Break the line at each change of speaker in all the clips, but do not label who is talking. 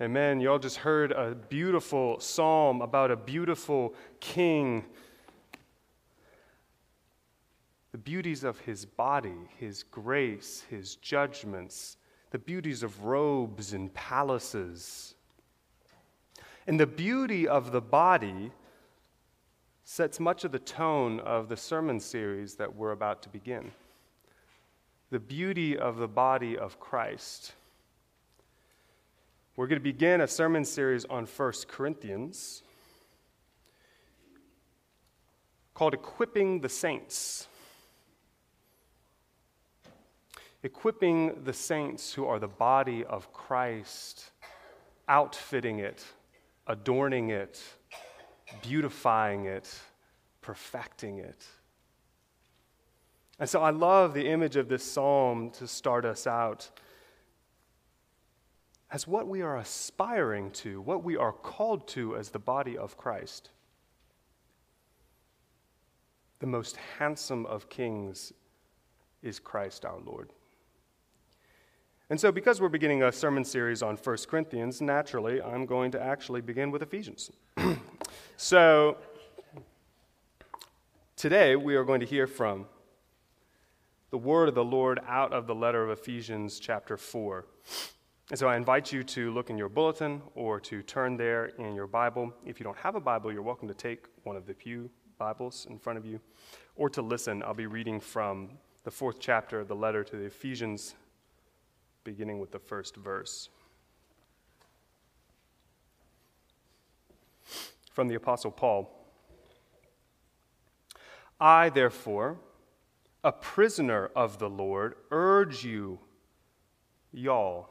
Amen. You all just heard a beautiful psalm about a beautiful king. The beauties of his body, his grace, his judgments, the beauties of robes and palaces. And the beauty of the body sets much of the tone of the sermon series that we're about to begin. The beauty of the body of Christ. We're going to begin a sermon series on 1 Corinthians called Equipping the Saints. Equipping the saints who are the body of Christ, outfitting it, adorning it, beautifying it, perfecting it. And so I love the image of this psalm to start us out as what we are aspiring to, what we are called to as the body of Christ. The most handsome of kings is Christ our Lord. And so, because we're beginning a sermon series on 1 Corinthians, naturally, I'm going to actually begin with Ephesians. so, today we are going to hear from the word of the Lord out of the letter of Ephesians, chapter 4. And so I invite you to look in your bulletin or to turn there in your Bible. If you don't have a Bible, you're welcome to take one of the Pew Bibles in front of you or to listen. I'll be reading from the fourth chapter of the letter to the Ephesians, beginning with the first verse. From the Apostle Paul I, therefore, a prisoner of the Lord, urge you, y'all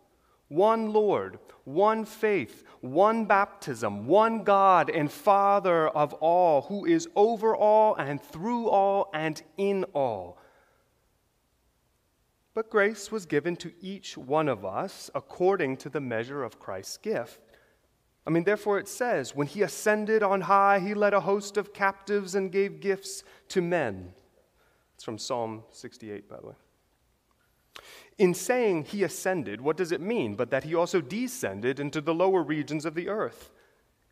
one Lord, one faith, one baptism, one God and Father of all, who is over all and through all and in all. But grace was given to each one of us according to the measure of Christ's gift. I mean, therefore it says, when he ascended on high, he led a host of captives and gave gifts to men. It's from Psalm 68, by the way. In saying he ascended, what does it mean but that he also descended into the lower regions of the earth?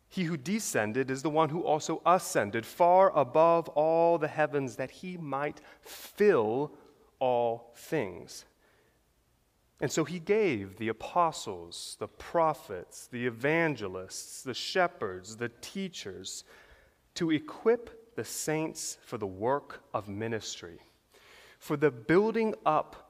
He who descended is the one who also ascended far above all the heavens that he might fill all things. And so he gave the apostles, the prophets, the evangelists, the shepherds, the teachers to equip the saints for the work of ministry, for the building up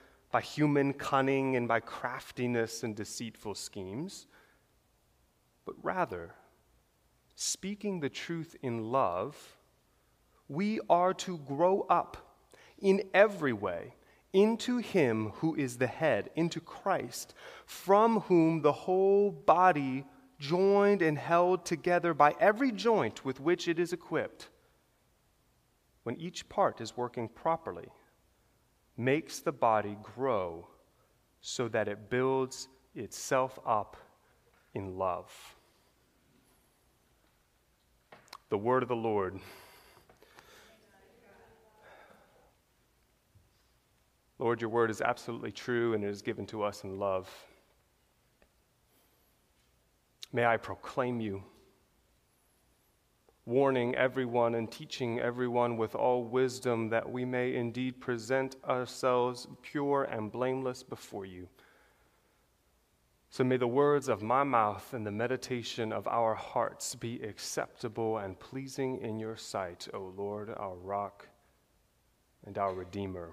by human cunning and by craftiness and deceitful schemes, but rather, speaking the truth in love, we are to grow up in every way into Him who is the head, into Christ, from whom the whole body, joined and held together by every joint with which it is equipped, when each part is working properly makes the body grow so that it builds itself up in love. The word of the Lord. Lord, your word is absolutely true and it is given to us in love. May I proclaim you warning everyone and teaching everyone with all wisdom that we may indeed present ourselves pure and blameless before you. So may the words of my mouth and the meditation of our hearts be acceptable and pleasing in your sight, O Lord, our rock and our Redeemer.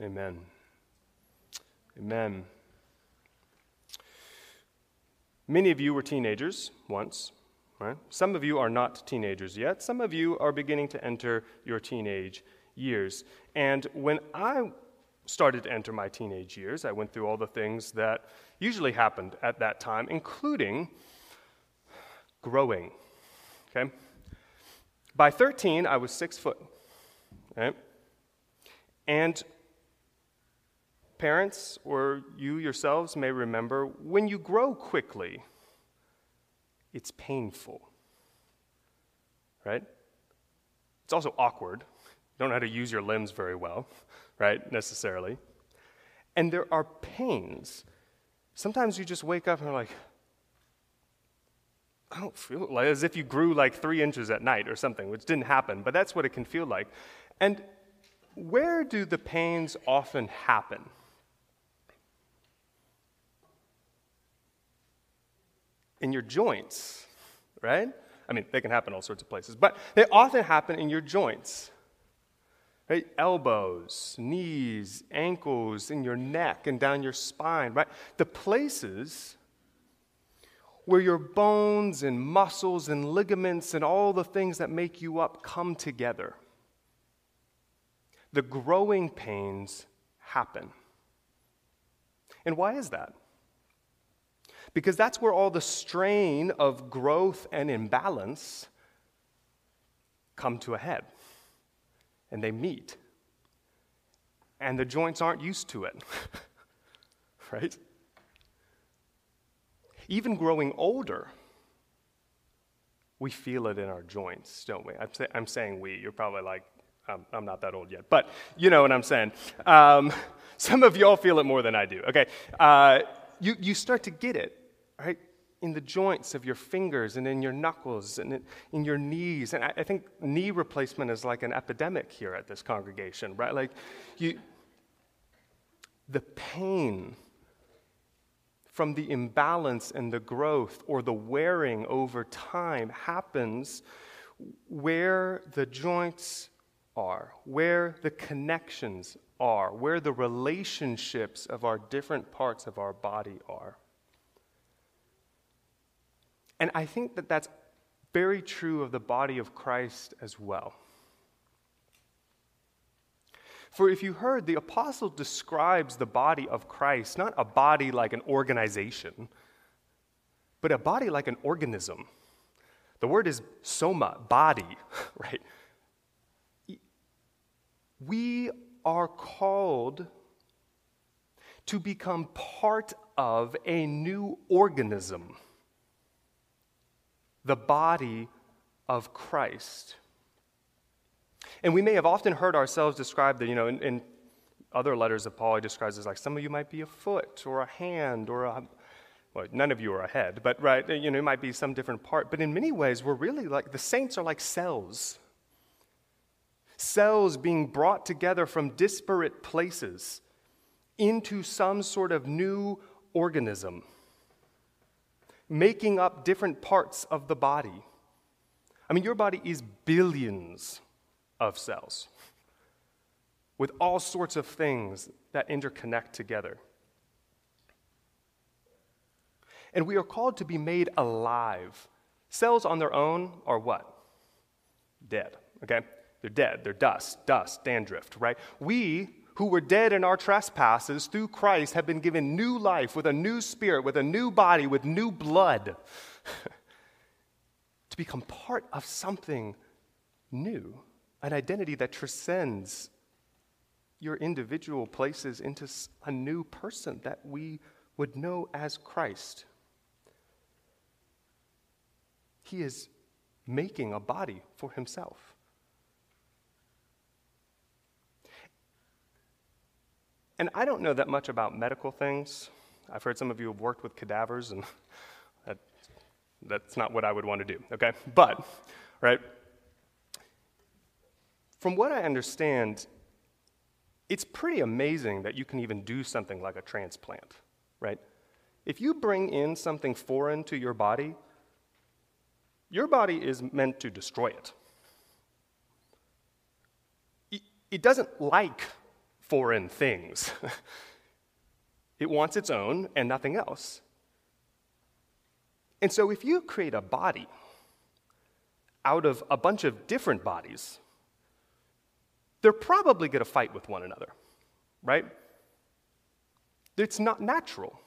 Amen. Amen. Many of you were teenagers once, right? Some of you are not teenagers yet. Some of you are beginning to enter your teenage years. And when I started to enter my teenage years, I went through all the things that usually happened at that time, including growing. Okay? By 13, I was six foot. Okay? And parents or you yourselves may remember when you grow quickly, it's painful. Right? It's also awkward. You don't know how to use your limbs very well right, necessarily. And there are pains. Sometimes you just wake up and are like, I don't feel like as if you grew like three inches at night or something, which didn't happen, but that's what it can feel like. And where do the pains often happen? In your joints, right? I mean, they can happen all sorts of places, but they often happen in your joints. Right? Elbows, knees, ankles, in your neck and down your spine, right? The places where your bones and muscles and ligaments and all the things that make you up come together. The growing pains happen. And why is that? Because that's where all the strain of growth and imbalance come to a head and they meet. And the joints aren't used to it, right? Even growing older, we feel it in our joints, don't we? I'm, say, I'm saying we. You're probably like, I'm, I'm, not that old yet, but you know what I'm saying. Um, some of y'all feel it more than I do, okay? Uh, you, you start to get it, right? in the joints of your fingers and in your knuckles and in your knees. And I, I think knee replacement is like an epidemic here at this congregation, right? Like you, the pain from the imbalance and the growth or the wearing over time happens where the joints are, where the connections are, where the relationships of our different parts of our body are. And I think that that's very true of the body of Christ as well. For if you heard, the apostle describes the body of Christ not a body like an organization, but a body like an organism. The word is soma, body, right? We are called to become part of a new organism the body of Christ. And we may have often heard ourselves described that, you know, in, in other letters of Paul, he describes as like some of you might be a foot or a hand or a, well, none of you are a head, but right, you know, it might be some different part. But in many ways, we're really like, the saints are like cells. Cells being brought together from disparate places into some sort of new organism making up different parts of the body. I mean, your body is billions of cells with all sorts of things that interconnect together. And we are called to be made alive. Cells on their own are what? Dead, okay? They're dead, they're dust, dust, dandruff, right? We who were dead in our trespasses through Christ have been given new life with a new spirit, with a new body, with new blood, to become part of something new, an identity that transcends your individual places into a new person that we would know as Christ. He is making a body for himself. And I don't know that much about medical things. I've heard some of you have worked with cadavers, and that, that's not what I would want to do, okay? But, right, from what I understand, it's pretty amazing that you can even do something like a transplant, right? If you bring in something foreign to your body, your body is meant to destroy it. It doesn't like foreign things, it wants its own and nothing else. And so, if you create a body out of a bunch of different bodies, they're probably going to fight with one another, right? It's not natural.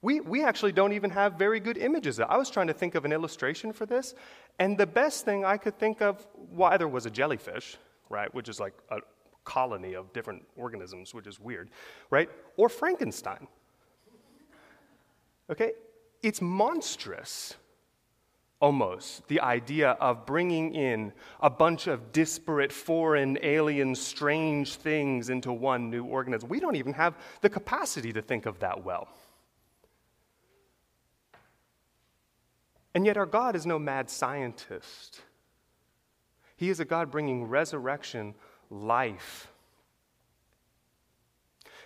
We, we actually don't even have very good images. I was trying to think of an illustration for this, and the best thing I could think of well, either was a jellyfish, right, which is like a colony of different organisms, which is weird, right, or Frankenstein. Okay? It's monstrous almost the idea of bringing in a bunch of disparate, foreign, alien, strange things into one new organism. We don't even have the capacity to think of that well. And yet, our God is no mad scientist. He is a God bringing resurrection, life,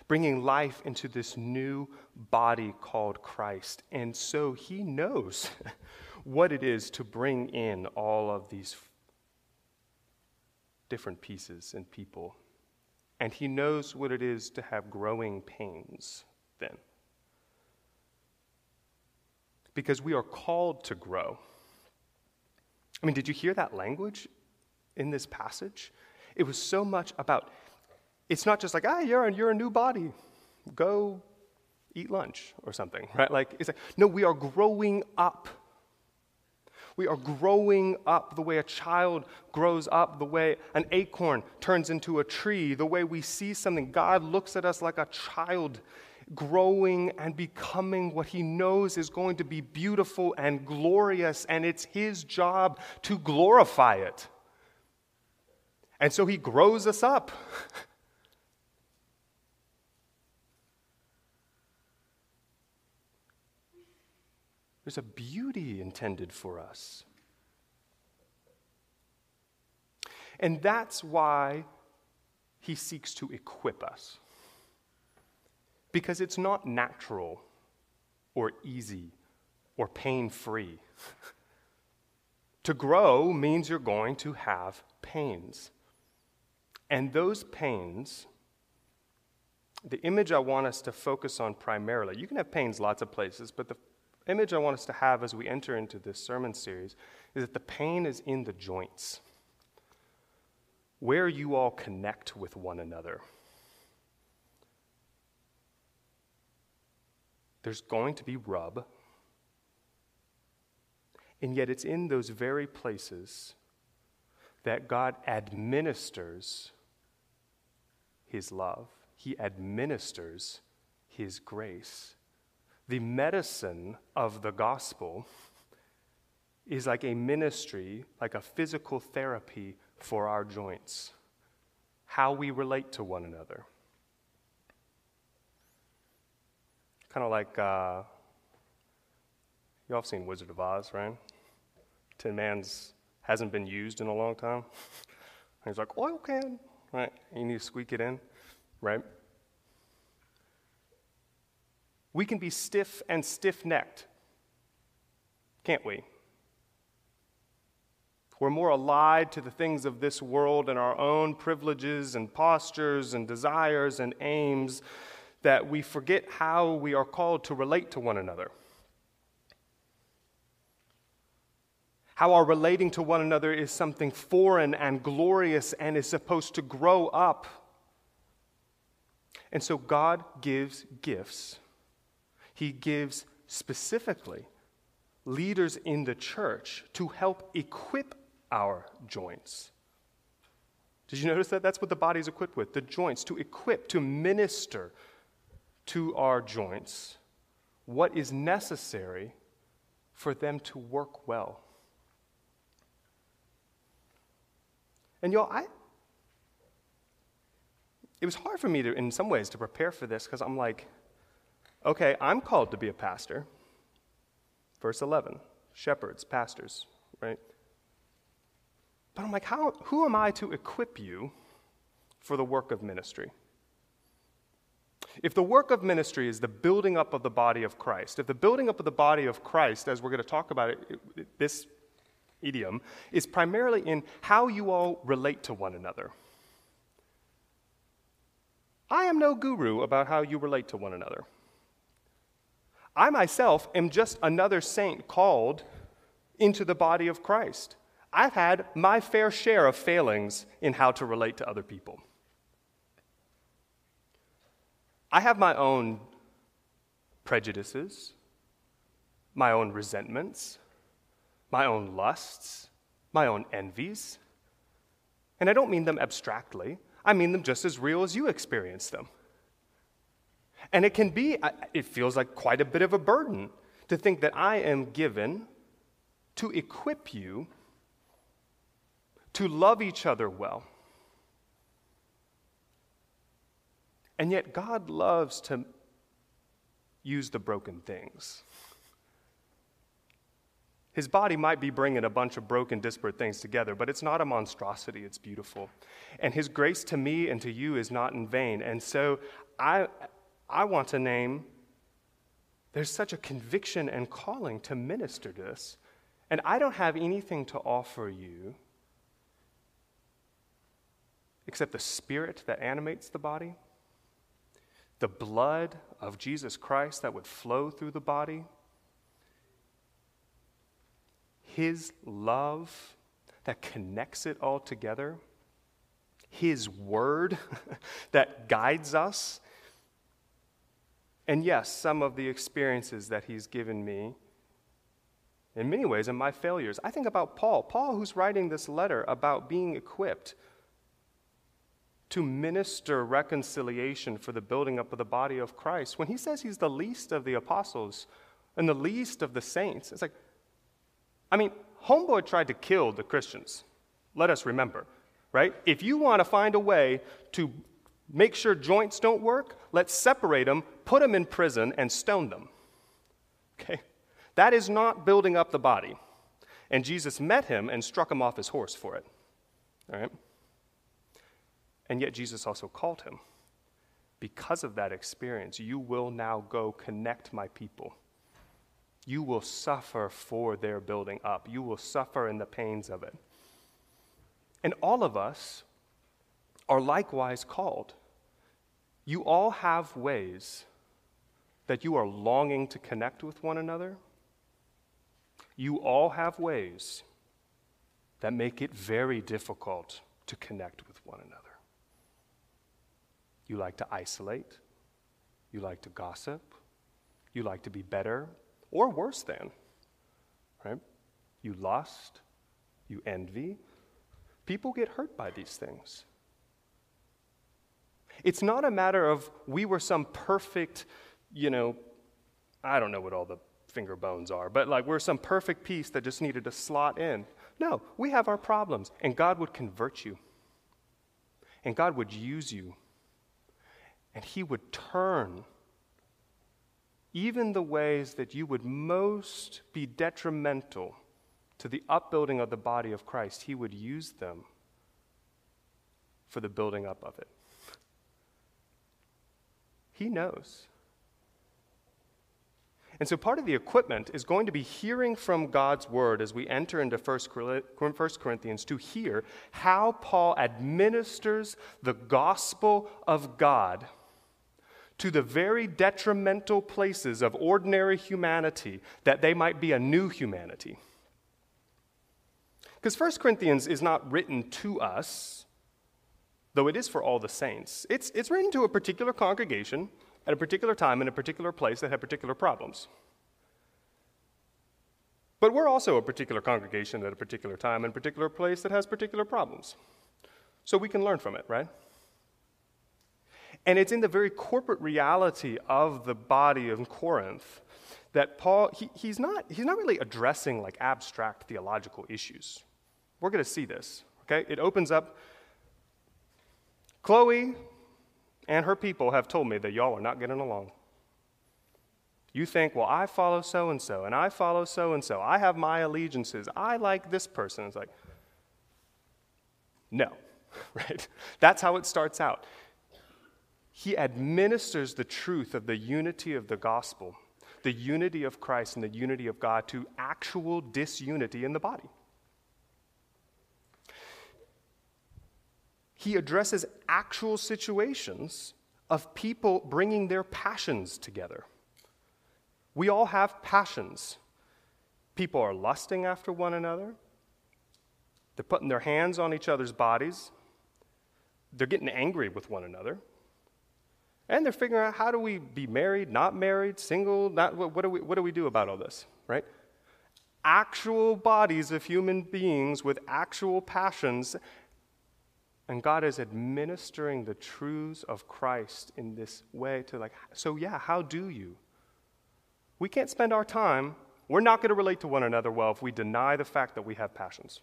bringing life into this new body called Christ. And so, He knows what it is to bring in all of these different pieces and people. And he knows what it is to have growing pains then. Because we are called to grow. I mean, did you hear that language in this passage? It was so much about, it's not just like, ah, you're, you're a new body. Go eat lunch or something, right? Like, it's like, no, we are growing up we are growing up the way a child grows up, the way an acorn turns into a tree, the way we see something. God looks at us like a child growing and becoming what he knows is going to be beautiful and glorious, and it's his job to glorify it. And so he grows us up. There's a beauty intended for us. And that's why he seeks to equip us. Because it's not natural or easy or pain free. to grow means you're going to have pains. And those pains, the image I want us to focus on primarily, you can have pains lots of places, but the image I want us to have as we enter into this sermon series is that the pain is in the joints, where you all connect with one another. There's going to be rub, and yet it's in those very places that God administers His love, He administers His grace the medicine of the gospel is like a ministry, like a physical therapy for our joints, how we relate to one another. Kind of like, uh, you all have seen Wizard of Oz, right? Tin Man's hasn't been used in a long time. And he's like, oil can, right? You need to squeak it in, right? we can be stiff and stiff necked, can't we? We're more allied to the things of this world and our own privileges and postures and desires and aims that we forget how we are called to relate to one another. How our relating to one another is something foreign and glorious and is supposed to grow up. And so God gives gifts he gives specifically leaders in the church to help equip our joints. Did you notice that? That's what the body is equipped with the joints, to equip, to minister to our joints what is necessary for them to work well. And y'all, I, it was hard for me to, in some ways, to prepare for this because I'm like, Okay, I'm called to be a pastor. Verse 11 shepherds, pastors, right? But I'm like, how, who am I to equip you for the work of ministry? If the work of ministry is the building up of the body of Christ, if the building up of the body of Christ, as we're going to talk about it, this idiom, is primarily in how you all relate to one another. I am no guru about how you relate to one another. I myself am just another saint called into the body of Christ. I've had my fair share of failings in how to relate to other people. I have my own prejudices, my own resentments, my own lusts, my own envies. And I don't mean them abstractly, I mean them just as real as you experience them. And it can be, it feels like quite a bit of a burden to think that I am given to equip you to love each other well And yet, God loves to use the broken things. His body might be bringing a bunch of broken, disparate things together, but it's not a monstrosity, it's beautiful. And His grace to me and to you is not in vain. And so I, I want to name there's such a conviction and calling to minister this. And I don't have anything to offer you except the spirit that animates the body the blood of Jesus Christ that would flow through the body, His love that connects it all together, His word that guides us, and yes, some of the experiences that He's given me. In many ways, in my failures. I think about Paul. Paul, who's writing this letter about being equipped to minister reconciliation for the building up of the body of Christ, when he says he's the least of the apostles and the least of the saints, it's like, I mean, Homeboy tried to kill the Christians. Let us remember, right? If you want to find a way to make sure joints don't work, let's separate them, put them in prison, and stone them. Okay? That is not building up the body. And Jesus met him and struck him off his horse for it. All right? And yet, Jesus also called him. Because of that experience, you will now go connect my people. You will suffer for their building up, you will suffer in the pains of it. And all of us are likewise called. You all have ways that you are longing to connect with one another. You all have ways that make it very difficult to connect with one another. You like to isolate. You like to gossip. You like to be better or worse than. Right? You lust. You envy. People get hurt by these things. It's not a matter of we were some perfect, you know, I don't know what all the finger bones are, but like we're some perfect piece that just needed to slot in. No, we have our problems, and God would convert you. And God would use you and He would turn even the ways that you would most be detrimental to the upbuilding of the body of Christ, He would use them for the building up of it. He knows. And so part of the equipment is going to be hearing from God's word as we enter into 1 Corinthians to hear how Paul administers the gospel of God to the very detrimental places of ordinary humanity that they might be a new humanity. Because 1 Corinthians is not written to us, though it is for all the saints. It's, it's written to a particular congregation at a particular time in a particular place that had particular problems. But we're also a particular congregation at a particular time in a particular place that has particular problems. So we can learn from it, right? And it's in the very corporate reality of the body of Corinth that Paul, he, he's, not, he's not really addressing like abstract theological issues. We're going to see this, okay? It opens up. Chloe and her people have told me that y'all are not getting along. You think, well, I follow so and so, and I follow so and so. I have my allegiances. I like this person. It's like, no, right? That's how it starts out. He administers the truth of the unity of the gospel, the unity of Christ and the unity of God to actual disunity in the body. He addresses actual situations of people bringing their passions together. We all have passions. People are lusting after one another, they're putting their hands on each other's bodies, they're getting angry with one another. And they're figuring out how do we be married, not married, single, not, what, what, do we, what do we do about all this, right? Actual bodies of human beings with actual passions, and God is administering the truths of Christ in this way to, like, so yeah, how do you? We can't spend our time, we're not going to relate to one another well if we deny the fact that we have passions.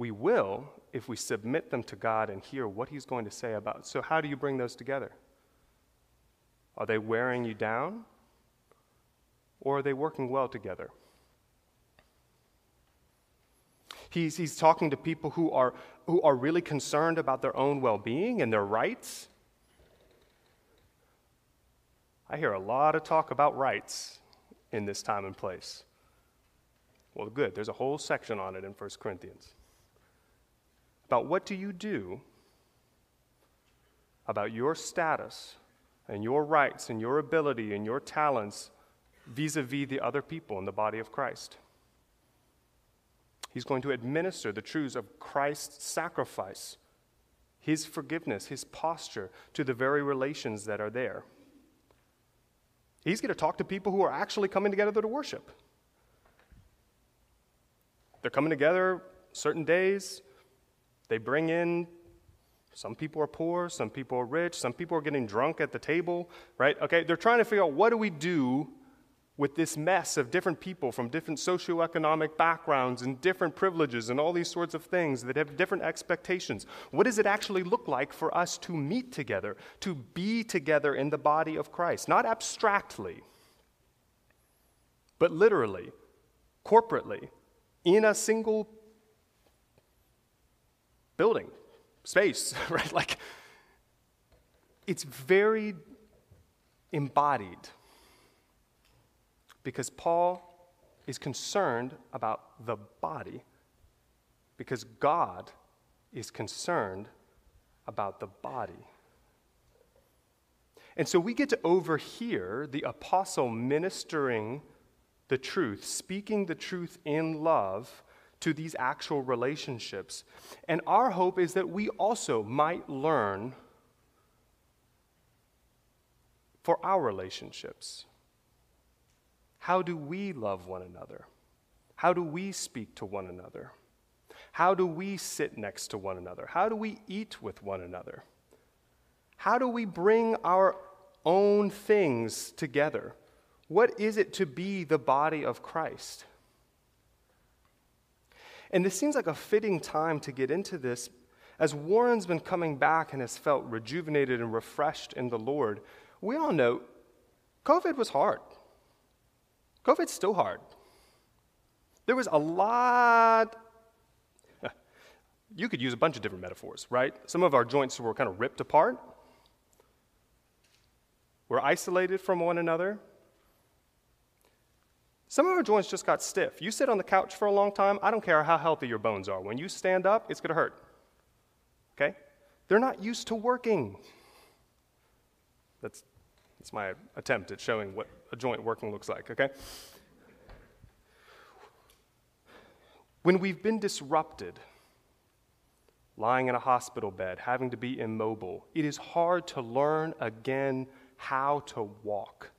We will if we submit them to God and hear what He's going to say about. So, how do you bring those together? Are they wearing you down? Or are they working well together? He's, he's talking to people who are, who are really concerned about their own well being and their rights. I hear a lot of talk about rights in this time and place. Well, good. There's a whole section on it in 1 Corinthians about what do you do about your status and your rights and your ability and your talents vis a vis the other people in the body of Christ. He's going to administer the truths of Christ's sacrifice, his forgiveness, his posture to the very relations that are there. He's going to talk to people who are actually coming together to worship. They're coming together certain days, they bring in, some people are poor, some people are rich, some people are getting drunk at the table, right? Okay, they're trying to figure out what do we do with this mess of different people from different socioeconomic backgrounds and different privileges and all these sorts of things that have different expectations. What does it actually look like for us to meet together, to be together in the body of Christ? Not abstractly, but literally, corporately, in a single building, space, right? Like, it's very embodied because Paul is concerned about the body because God is concerned about the body. And so we get to overhear the apostle ministering the truth, speaking the truth in love to these actual relationships. And our hope is that we also might learn for our relationships. How do we love one another? How do we speak to one another? How do we sit next to one another? How do we eat with one another? How do we bring our own things together? What is it to be the body of Christ? And this seems like a fitting time to get into this as Warren's been coming back and has felt rejuvenated and refreshed in the Lord. We all know COVID was hard. COVID's still hard. There was a lot. You could use a bunch of different metaphors, right? Some of our joints were kind of ripped apart. We're isolated from one another. Some of our joints just got stiff. You sit on the couch for a long time, I don't care how healthy your bones are. When you stand up, it's going to hurt. Okay? They're not used to working. That's, that's my attempt at showing what a joint working looks like, okay? When we've been disrupted, lying in a hospital bed, having to be immobile, it is hard to learn again how to walk.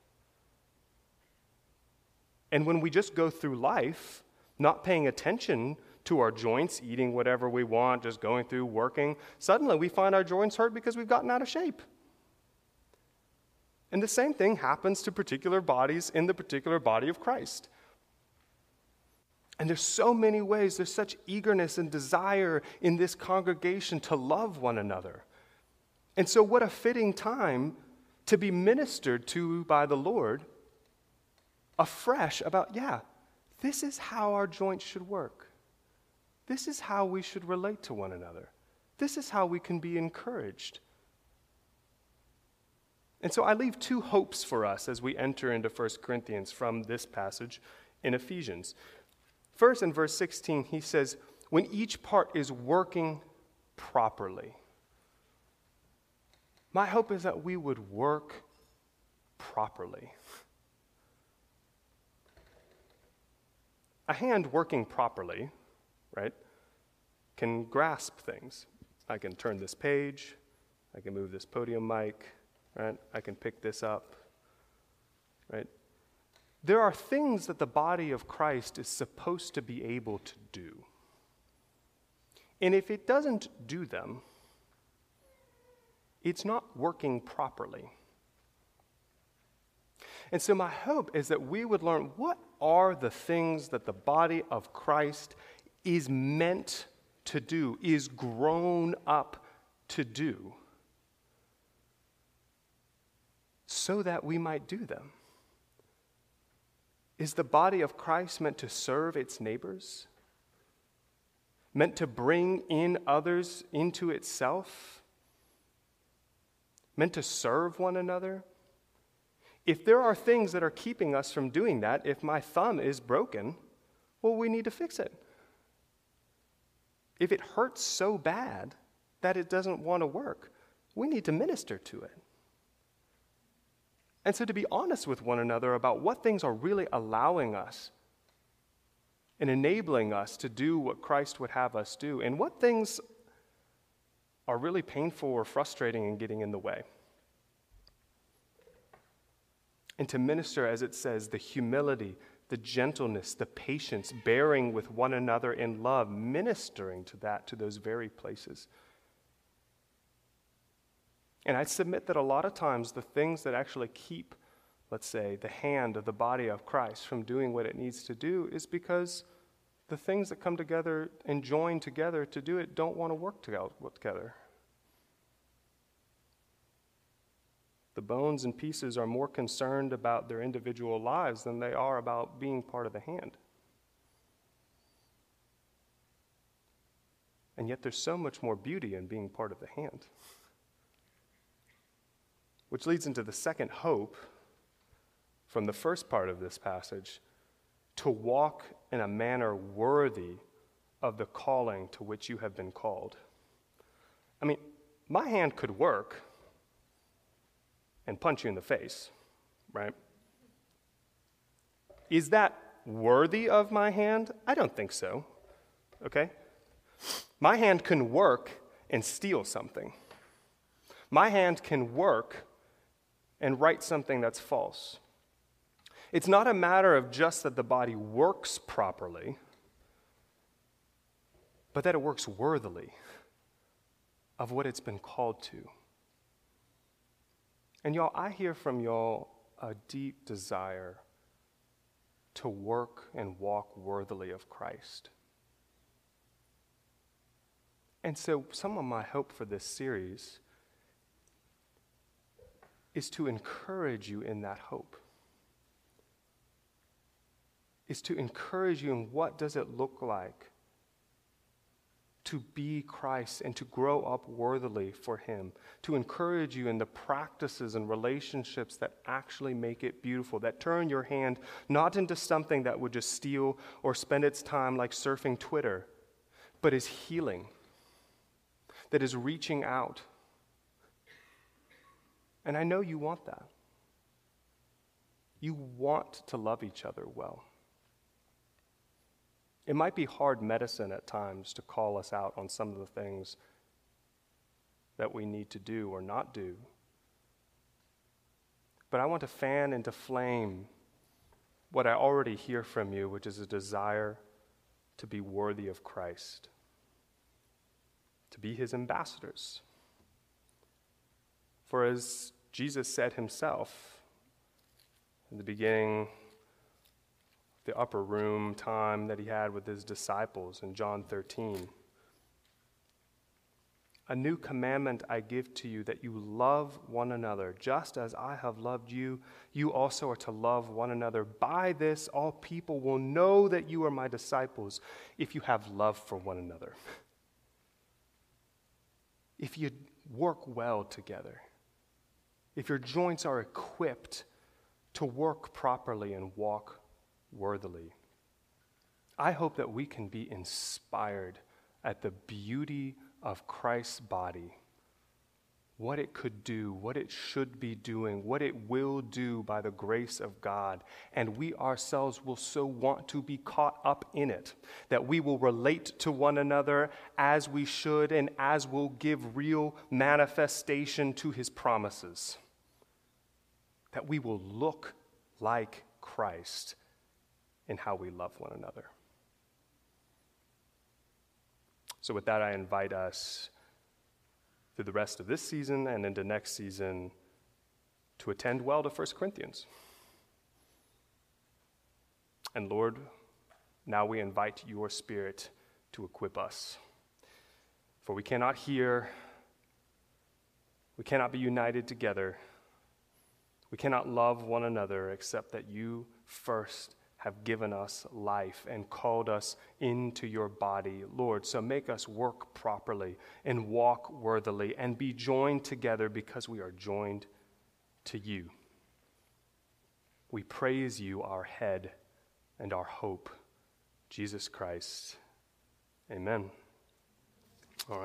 And when we just go through life, not paying attention to our joints, eating whatever we want, just going through working, suddenly we find our joints hurt because we've gotten out of shape. And the same thing happens to particular bodies in the particular body of Christ. And there's so many ways, there's such eagerness and desire in this congregation to love one another. And so, what a fitting time to be ministered to by the Lord afresh about, yeah, this is how our joints should work. This is how we should relate to one another. This is how we can be encouraged. And so I leave two hopes for us as we enter into 1 Corinthians from this passage in Ephesians. First, in verse 16, he says, When each part is working properly. My hope is that we would work properly. A hand working properly, right, can grasp things. I can turn this page, I can move this podium mic, right? I can pick this up, right? There are things that the body of Christ is supposed to be able to do. And if it doesn't do them, it's not working properly. And so, my hope is that we would learn what are the things that the body of Christ is meant to do, is grown up to do, so that we might do them. Is the body of Christ meant to serve its neighbors? Meant to bring in others into itself? Meant to serve one another? If there are things that are keeping us from doing that, if my thumb is broken, well, we need to fix it. If it hurts so bad that it doesn't want to work, we need to minister to it. And so, to be honest with one another about what things are really allowing us and enabling us to do what Christ would have us do, and what things are really painful or frustrating and getting in the way and to minister, as it says, the humility, the gentleness, the patience, bearing with one another in love, ministering to that, to those very places. And I submit that a lot of times the things that actually keep, let's say, the hand of the body of Christ from doing what it needs to do is because the things that come together and join together to do it don't want to work together. The bones and pieces are more concerned about their individual lives than they are about being part of the hand. And yet, there's so much more beauty in being part of the hand. Which leads into the second hope from the first part of this passage to walk in a manner worthy of the calling to which you have been called. I mean, my hand could work and punch you in the face, right? Is that worthy of my hand? I don't think so. Okay? My hand can work and steal something. My hand can work and write something that's false. It's not a matter of just that the body works properly, but that it works worthily of what it's been called to. And y'all, I hear from y'all a deep desire to work and walk worthily of Christ. And so, some of my hope for this series is to encourage you in that hope. Is to encourage you in what does it look like to be Christ and to grow up worthily for Him, to encourage you in the practices and relationships that actually make it beautiful, that turn your hand not into something that would just steal or spend its time like surfing Twitter, but is healing, that is reaching out. And I know you want that. You want to love each other well. It might be hard medicine at times to call us out on some of the things that we need to do or not do. But I want to fan into flame what I already hear from you, which is a desire to be worthy of Christ, to be his ambassadors. For as Jesus said himself in the beginning the upper room time that he had with his disciples in John 13. A new commandment I give to you that you love one another. Just as I have loved you, you also are to love one another. By this, all people will know that you are my disciples if you have love for one another. if you work well together, if your joints are equipped to work properly and walk worthily. I hope that we can be inspired at the beauty of Christ's body, what it could do, what it should be doing, what it will do by the grace of God. And we ourselves will so want to be caught up in it that we will relate to one another as we should and as will give real manifestation to his promises. That we will look like Christ in how we love one another. So, with that, I invite us through the rest of this season and into next season to attend well to 1 Corinthians. And Lord, now we invite your Spirit to equip us. For we cannot hear, we cannot be united together, we cannot love one another except that you first have given us life and called us into your body, Lord. So make us work properly and walk worthily and be joined together because we are joined to you. We praise you, our head and our hope, Jesus Christ. Amen. All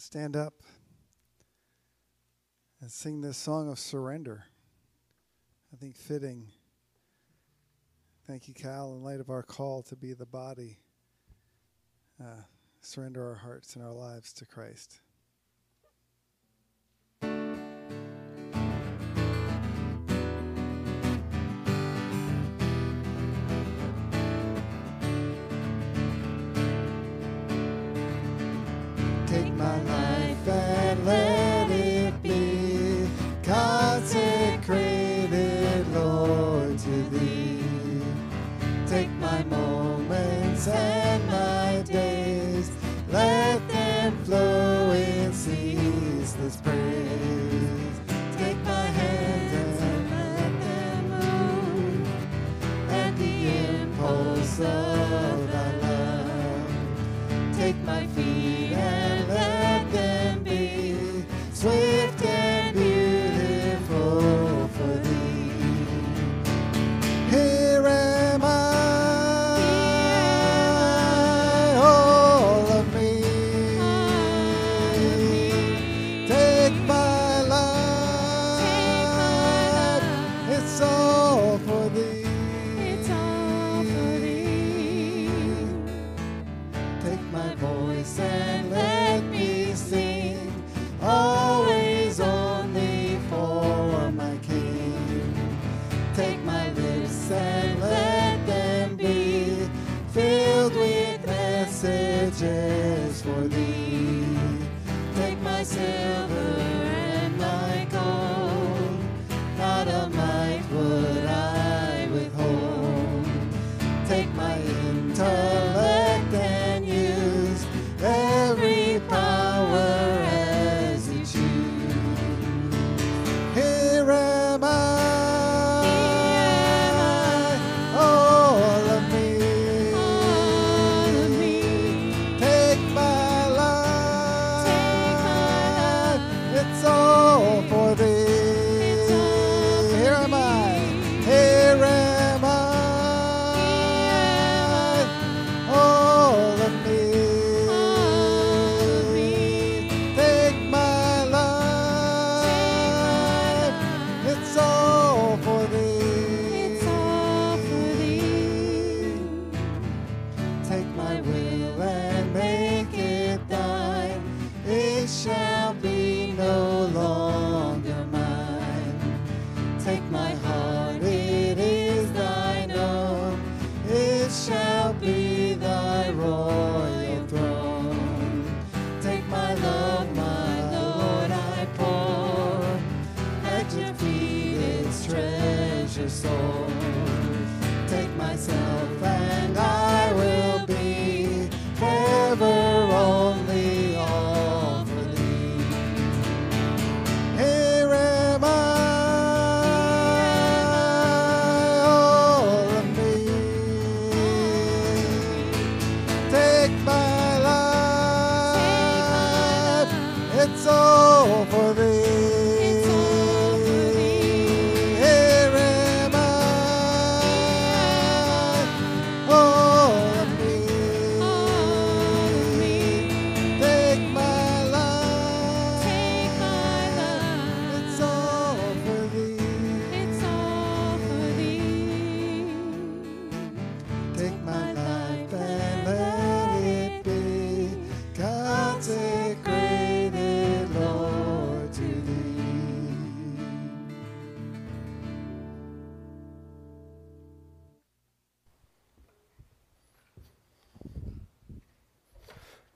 Let's stand up and sing this song of surrender. I think fitting. Thank you, Cal, in light of our call to be the body, uh, surrender our hearts and our lives to Christ.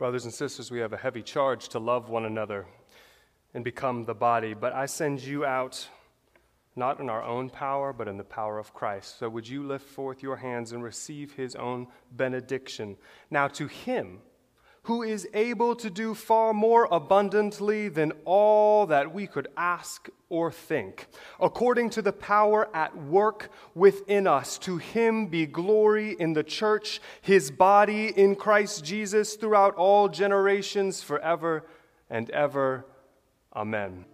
Brothers and sisters, we have a heavy charge to love one another and become the body, but I send you out not in our own power, but in the power of Christ. So would you lift forth your hands and receive his own benediction? Now, to him who is able to do far more abundantly than all that we could ask or think, according to the power at work within us, to him be glory in the church, his body in Christ Jesus throughout all generations, forever and ever. Amen.